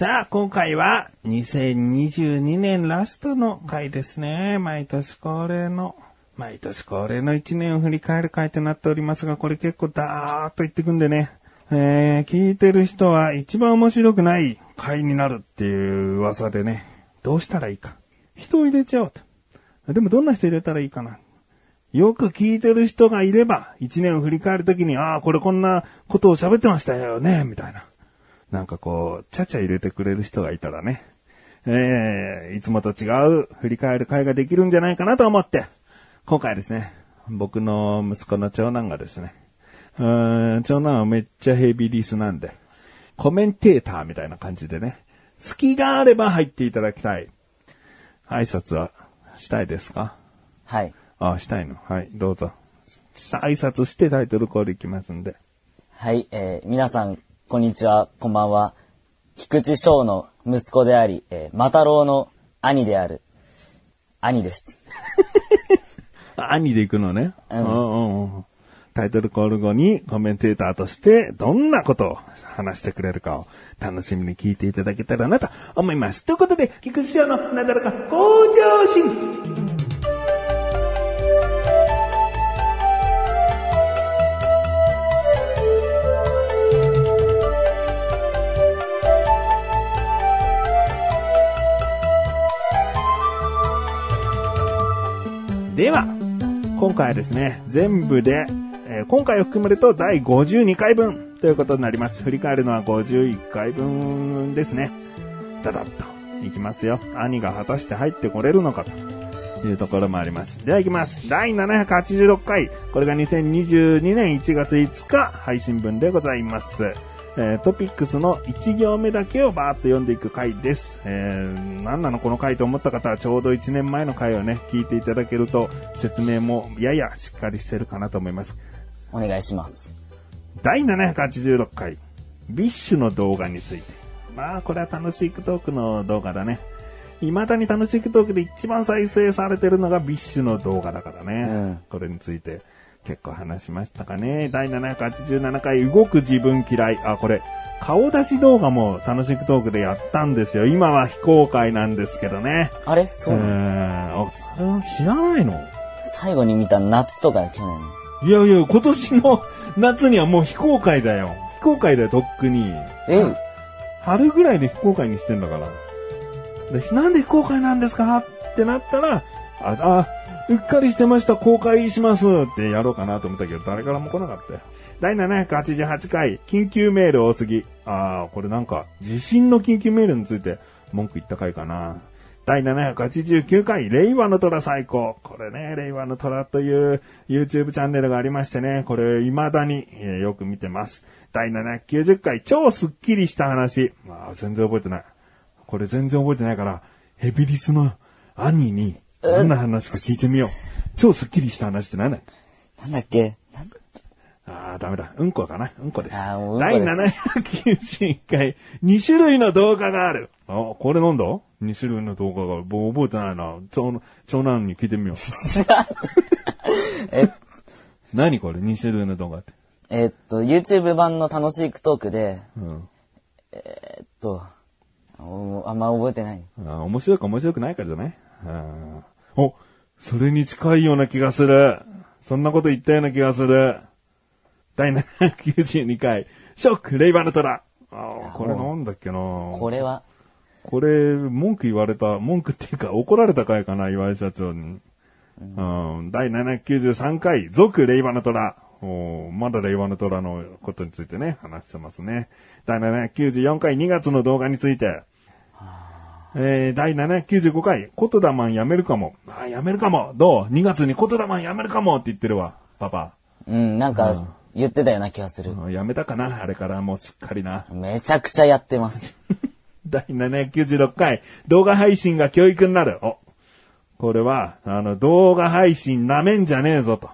さあ、今回は2022年ラストの回ですね。毎年恒例の、毎年恒例の1年を振り返る回となっておりますが、これ結構ダーッと言ってくんでね。えー、聞いてる人は一番面白くない回になるっていう噂でね、どうしたらいいか。人を入れちゃおうと。でもどんな人入れたらいいかな。よく聞いてる人がいれば、一年を振り返るときに、ああ、これこんなことを喋ってましたよね、みたいな。なんかこう、ちゃちゃ入れてくれる人がいたらね、えー、いつもと違う振り返る会ができるんじゃないかなと思って、今回ですね、僕の息子の長男がですね、うーん、長男はめっちゃヘビーリスなんで、コメンテーターみたいな感じでね、隙があれば入っていただきたい。挨拶はしたいですか？はい。あ、したいの。はい、どうぞ。さ挨拶してタイトルコールいきますんで。はい、えー、皆さん、こんにちは、こんばんは。菊池翔の息子であり、えー、マタロウの兄である、兄です。あ 兄で行くのね。うんうんうんタイトルコール後にコメンテーターとしてどんなことを話してくれるかを楽しみに聞いていただけたらなと思います。ということで、菊池翔のなだらか向上心。では、今回はですね、全部で、えー今回を含めると第52回分ということになります。振り返るのは51回分ですね。だだっと、いきますよ。兄が果たして入ってこれるのかというところもあります。では行きます。第786回。これが2022年1月5日配信分でございます。えートピックスの1行目だけをバーッと読んでいく回です。えー、何なのこの回と思った方はちょうど1年前の回をね、聞いていただけると説明もややしっかりしてるかなと思います。お願いします。第786回、 BiSH の動画について。まあ、これは楽しいトークの動画だね。未だに楽しいトークで一番再生されてるのが BiSH の動画だからね。うんこれについて結構話しましたかね。第787回、動く自分嫌い。あ、これ、顔出し動画も楽しいトークでやったんですよ。今は非公開なんですけどね。あれ？そうなの？ん。あ、それは知らないの？最後に見た夏とか去年。いやいや、今年の夏にはもう非公開だよ。非公開だよ、とっくに。え？春ぐらいで非公開にしてんだから。で、なんで非公開なんですか？ってなったら、あ、あ、うっかりしてました、公開しますってやろうかなと思ったけど、誰からも来なかったよ。第788回、緊急メール多すぎ。あー、これなんか、地震の緊急メールについて文句言った回かな。第789回、令和の虎最高。これね、令和の虎という YouTube チャンネルがありましてね、これ未だに、えーよく見てます。第790回、超スッキリした話。まあ、全然覚えてない。これ全然覚えてないから、ヘビリスの兄に、どんな話か聞いてみよう。超スッキリした話って何だなんだっけ？なんああ、ダメだ。うんこかな。うんこです。あーもううんこ第です791回、2種類の動画がある。あ、これなんだ ?2 種類の動画がある。もう覚えてないな。長長男に聞いてみよう。え、何これ ?2 種類の動画って。えっと、YouTube 版の楽しいトークで、うん。えっと、おあんま覚えてない。あ面白いか面白くないかじゃない？あーお、それに近いような気がする。そんなこと言ったような気がする。第792回、ショック、レイバーの虎。あーこれなんだっけなこれは、これ、文句言われた、文句っていうか怒られた回かな、岩井社長に。うん、第793回、続令和の虎。おーまだ令和の虎のことについてね、話してますね。第794回、2月の動画について。えー、第795回、コトダマンやめるかも。あー、やめるかも。どう ?2 月にコトダマンやめるかもって言ってるわ、パパ。うん、なんか、言ってたような気がする。うんやめたかな？あれからもうすっかりな。めちゃくちゃやってます。第796回、動画配信が教育になる。お、これは、あの、動画配信なめんじゃねえぞと。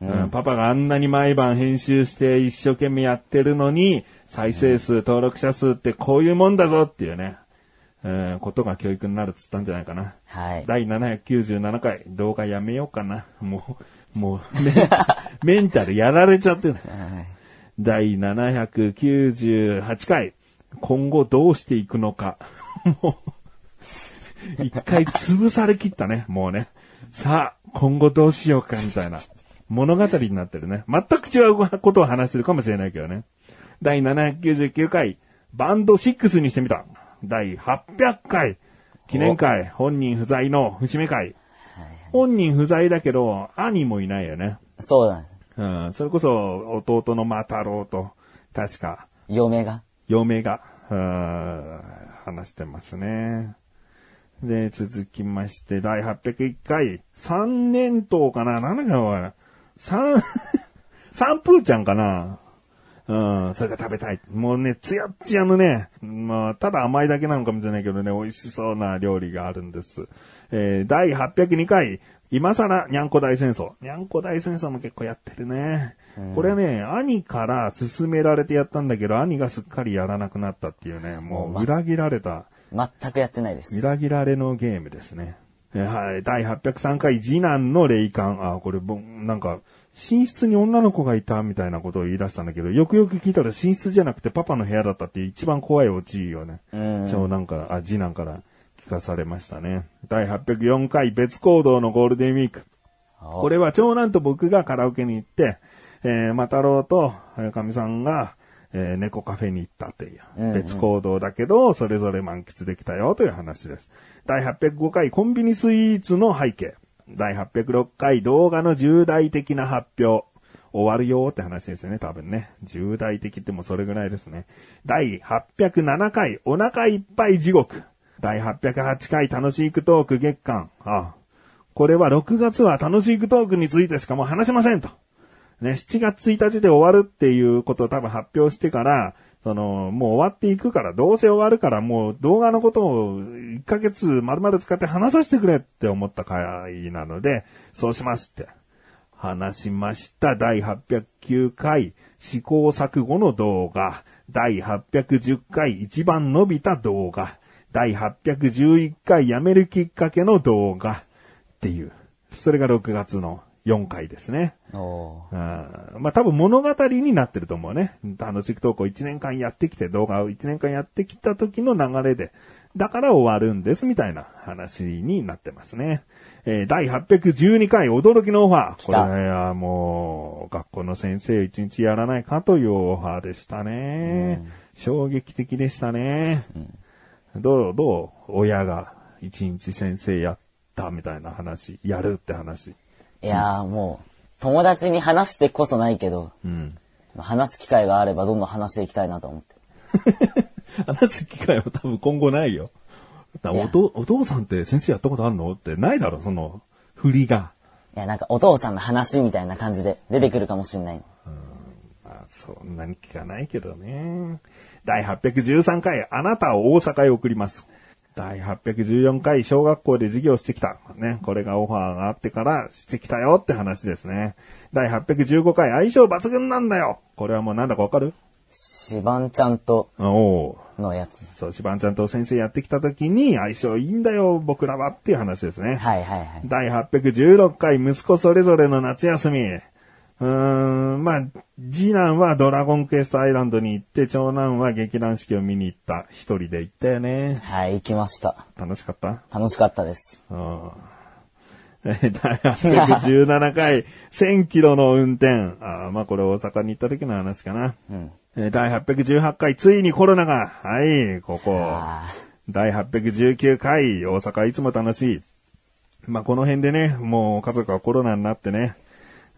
うんパパがあんなに毎晩編集して一生懸命やってるのに、再生数、登録者数ってこういうもんだぞっていうね、えーことが教育になるっつったんじゃないかな。はい。第797回、動画やめようかな。もう、もう、メン メンタルやられちゃってる。第798回、今後どうしていくのか。もう、一回潰されきったね、もうね。さあ、今後どうしようか、みたいな。物語になってるね。全く違うことを話してるかもしれないけどね。第799回、バンド6にしてみた。第800回、記念会、本人不在の節目会。本人不在だけど、兄もいないよね。そうなんです。うん、それこそ、弟のマ太郎と、確か、嫁が？嫁が、うん話してますね。で、続きまして、第801回、三年頭かな？なんだかおい。三、三プーちゃんかな？うん、それが食べたい。もうね、つやっつやのね、まあ、ただ甘いだけなのかもしれないけどね、美味しそうな料理があるんです。えー、第802回、今更、にゃんこ大戦争。にゃんこ大戦争も結構やってるね。これね、兄から勧められてやったんだけど、兄がすっかりやらなくなったっていうね、もう裏切られた、全くやってないです。裏切られのゲームですね。えーはい、第803回、次男の霊感。あ、これ、なんか、寝室に女の子がいたみたいなことを言い出したんだけど、よくよく聞いたら寝室じゃなくてパパの部屋だったっていう一番怖いオチよね。うん長男から、あ、次男から聞かされましたね。第804回別行動のゴールデンウィーク。これは長男と僕がカラオケに行って、えー、マタロウと早上さんが、えー猫カフェに行ったという、別行動だけど、それぞれ満喫できたよという話です。第805回コンビニスイーツの背景。第806回動画の重大的な発表。終わるよって話ですよね、多分ね。重大的ってもうそれぐらいですね。第807回お腹いっぱい地獄。第808回楽しいクトーク月間。ああこれは6月は楽しいクトークについてしかもう話せませんと。ね、7月1日で終わるっていうことを多分発表してから、その、もう終わっていくから、どうせ終わるから、もう動画のことを1ヶ月丸々使って話させてくれって思った回なので、そうしますって。話しました。第809回試行錯誤の動画。第810回一番伸びた動画。第811回辞めるきっかけの動画。っていう。それが6月の4回ですね。まあ多分物語になってると思うね。楽しく投稿1年間やってきて、動画を1年間やってきた時の流れで、だから終わるんですみたいな話になってますね。えー第812回驚きのオファー。これはもう、学校の先生1日やらないかというオファーでしたね。衝撃的でしたね。どう、どう？親が1日先生やったみたいな話、やるって話。いやーもう、友達に話してこそないけど、うん。まあ話す機会があればどんどん話していきたいなと思って。話す機会は多分今後ないよ。だいやおとお父さんって先生やったことあるの？ってないだろ、その、振りが。いや、なんかお父さんの話みたいな感じで出てくるかもしんない。まあ、そんなに聞かないけどね。第813回、あなたを大阪へ送ります。第814回、小学校で授業してきた。ね。これがオファーがあってからしてきたよって話ですね。第815回、相性抜群なんだよ。これはもうなんだかわかる？シバンちゃんとおおーのやつ。そう、しばんちゃんと先生やってきた時に相性いいんだよ、僕らはっていう話ですね。はいはいはい。第816回息子それぞれの夏休み。うーん、まあ、次男はドラゴンクエストアイランドに行って、長男は劇団四季を見に行った。一人で行ったよね。はい、行きました。楽しかった？楽しかったです。うん。え 第817回、1000キロの運転。あーまあこれ大阪に行った時の話かな。うん。えー第818回、ついにコロナが。はい、ここ。あ第819回、大阪いつも楽しい。まあ、この辺でね、もう家族はコロナになってね。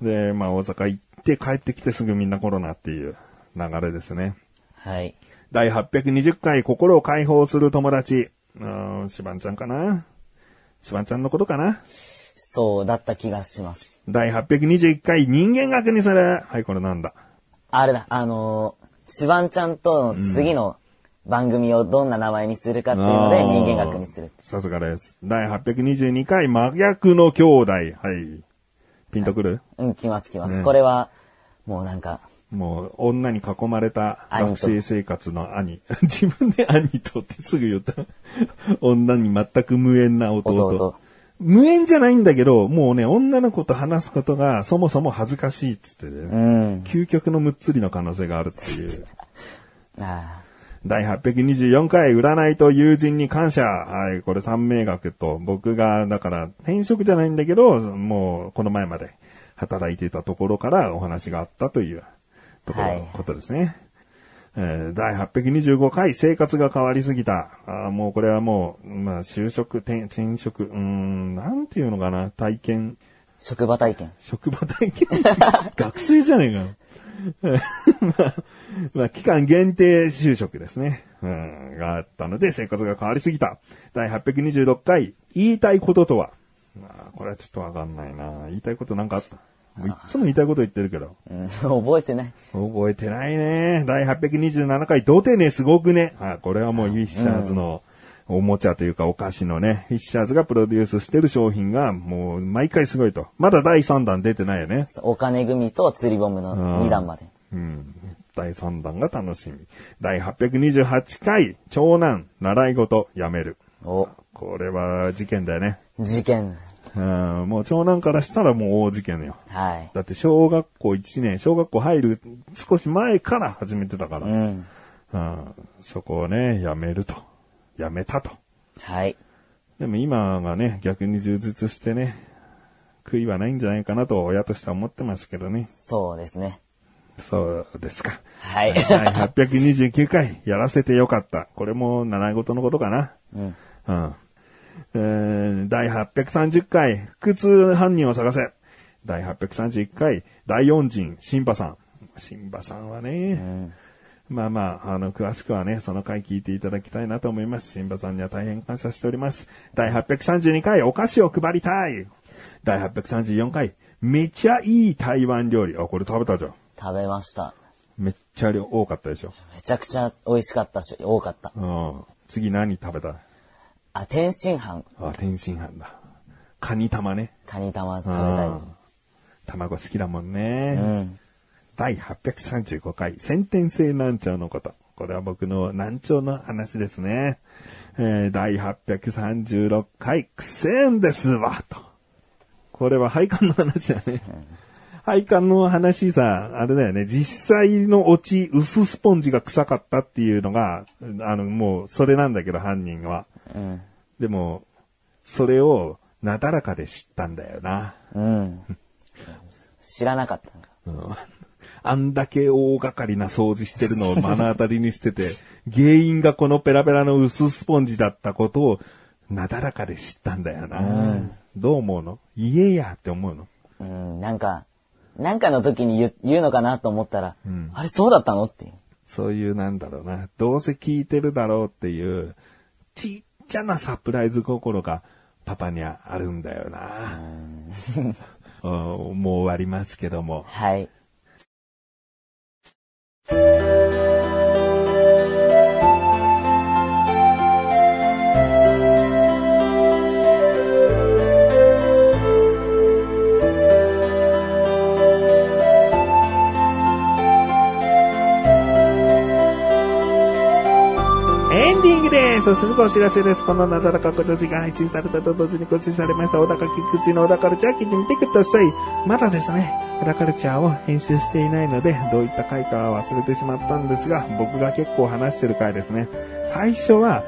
で、まあ、大阪行って帰ってきてすぐみんなコロナっていう流れですね。ーはい。第820回、心を解放する友達。うーん、しばんちゃんかな？しばんちゃんのことかな？そうだった気がします。第821回、人間学にする。はい、これなんだ？あれだ、あのー、シバンちゃんとの次の番組をどんな名前にするかっていうので人間学にする。さすがです。第822回、真逆の兄弟。はい。ピンとくる？うん、来ます来ます。ねこれは、もうなんか、もう、女に囲まれた学生生活の兄。自分で兄とってすぐ言った。女に全く無縁な弟。弟無縁じゃないんだけど、もうね、女の子と話すことがそもそも恥ずかしいっつってね、うん。究極のむっつりの可能性があるっていう。あ第824回占いと友人に感謝。はい、これ三名学と僕が、だから転職じゃないんだけど、もうこの前まで働いていたところからお話があったというところ、はいことですね。えー第825回生活が変わりすぎた。あーもうこれはもう、まあ就職、転転職、うーん、なんていうのかな、体験、職場体験。職場体験？学生じゃねえかよ。まあ、まあ、期間限定就職ですね。うん、があったので、生活が変わりすぎた。第826回、言いたいこととは？まあ、これはちょっとわかんないな。言いたいことなんかあった？もういっつも言いたいこと言ってるけど。うん、覚えてない。覚えてないね。第827回、童貞ね、すごくね。あ、これはもうフィッシャーズのおもちゃというかお菓子のね、フィッシャーズがプロデュースしてる商品がもう毎回すごいと。まだ第3弾出てないよね。お金組と釣りボムの2段まで。うん。第3弾が楽しみ。第828回、長男、習い事、やめる。お、これは事件だよね。事件。うん、もう長男からしたらもう大事件よ。はい。だって小学校1年、小学校入る少し前から始めてたから。うん。うん、そこをね、やめると。やめたと。はい。でも今がね、逆に充実してね、悔いはないんじゃないかなと親としては思ってますけどね。そうですね。そうですか。はい。第829回、やらせてよかった。これも習い事のことかな。うん。うん。えー第830回、腹痛犯人を探せ。第831回、大恩人、シンバさん。シンバさんはね、うん。まあまあ、あの、詳しくはね、その回聞いていただきたいなと思います。シンバさんには大変感謝しております。第832回、お菓子を配りたい。第834回、めちゃいい台湾料理。あ、これ食べたじゃん。食べました。めっちゃ量多かったでしょ。めちゃくちゃ美味しかったし、多かった。うん。次何食べた？あ、天津飯。あ、天津飯だ。カニ玉ね。カニ玉食べうん卵好きだもんね。たい。うん。第835回、先天性難聴のこと。これは僕の難聴の話ですね。えー、第836回、くせんですわ、と。これは配管の話だね。配管の話さ、あれだよね、実際のオチ、薄スポンジが臭かったっていうのが、あの、もう、それなんだけど、犯人は。うん。でも、それを、なだらかで知ったんだよな。うん。知らなかった。うんあんだけ大掛かりな掃除してるのを目の当たりにしてて、原因がこのペラペラの薄スポンジだったことを、なだらかで知ったんだよな。どう思うの？言えやって思うの？うん。なんか、なんかの時に言う言うのかなと思ったら、あれそうだったのっていう。そういうなんだろうな。どうせ聞いてるだろうっていう、ちっちゃなサプライズ心がパパにはあるんだよな。うん もう終わりますけども。はい。ンディングです。すぐお知らせです。このなだらかご女子が配信されたと同時に更新されました小高菊池の小田カルチャー聞いてみてください。まだですね、小田カルチャーを編集していないので、どういった回かは忘れてしまったんですが、僕が結構話してる回ですね。最初は、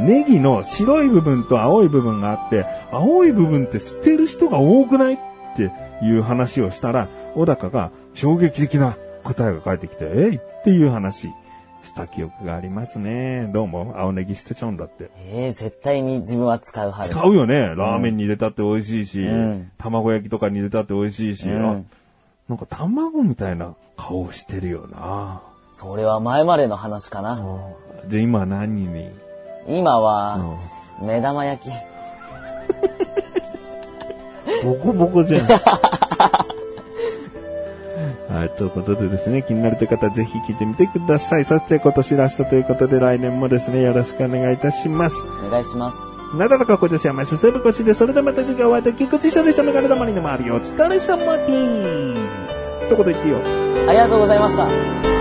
ネギの白い部分と青い部分があって、青い部分って捨てる人が多くないっていう話をしたら、小高が衝撃的な答えが返ってきて、えいっていう話した記憶がありますね。どうも青ネギ捨てちゃうんだって。えー、絶対に自分は使う派。使うよね。ラーメンに入れたって美味しいし、うん卵焼きとかに入れたって美味しいし、うんあなんか卵みたいな顔してるよな。それは前までの話かな。で、今何に？今は、目玉焼き。ボコボコじゃん。はい、ということでですね、気になるという方はぜひ聞いてみてください。そして今年ラストということで来年もですね、よろしくお願いいたします。お願いします。なだらかこ女子はま進む腰で、それではまた次回お会いでき菊池処でしたメガネ玉にの周りお疲れ様です。一言言ってよ。ありがとうございました。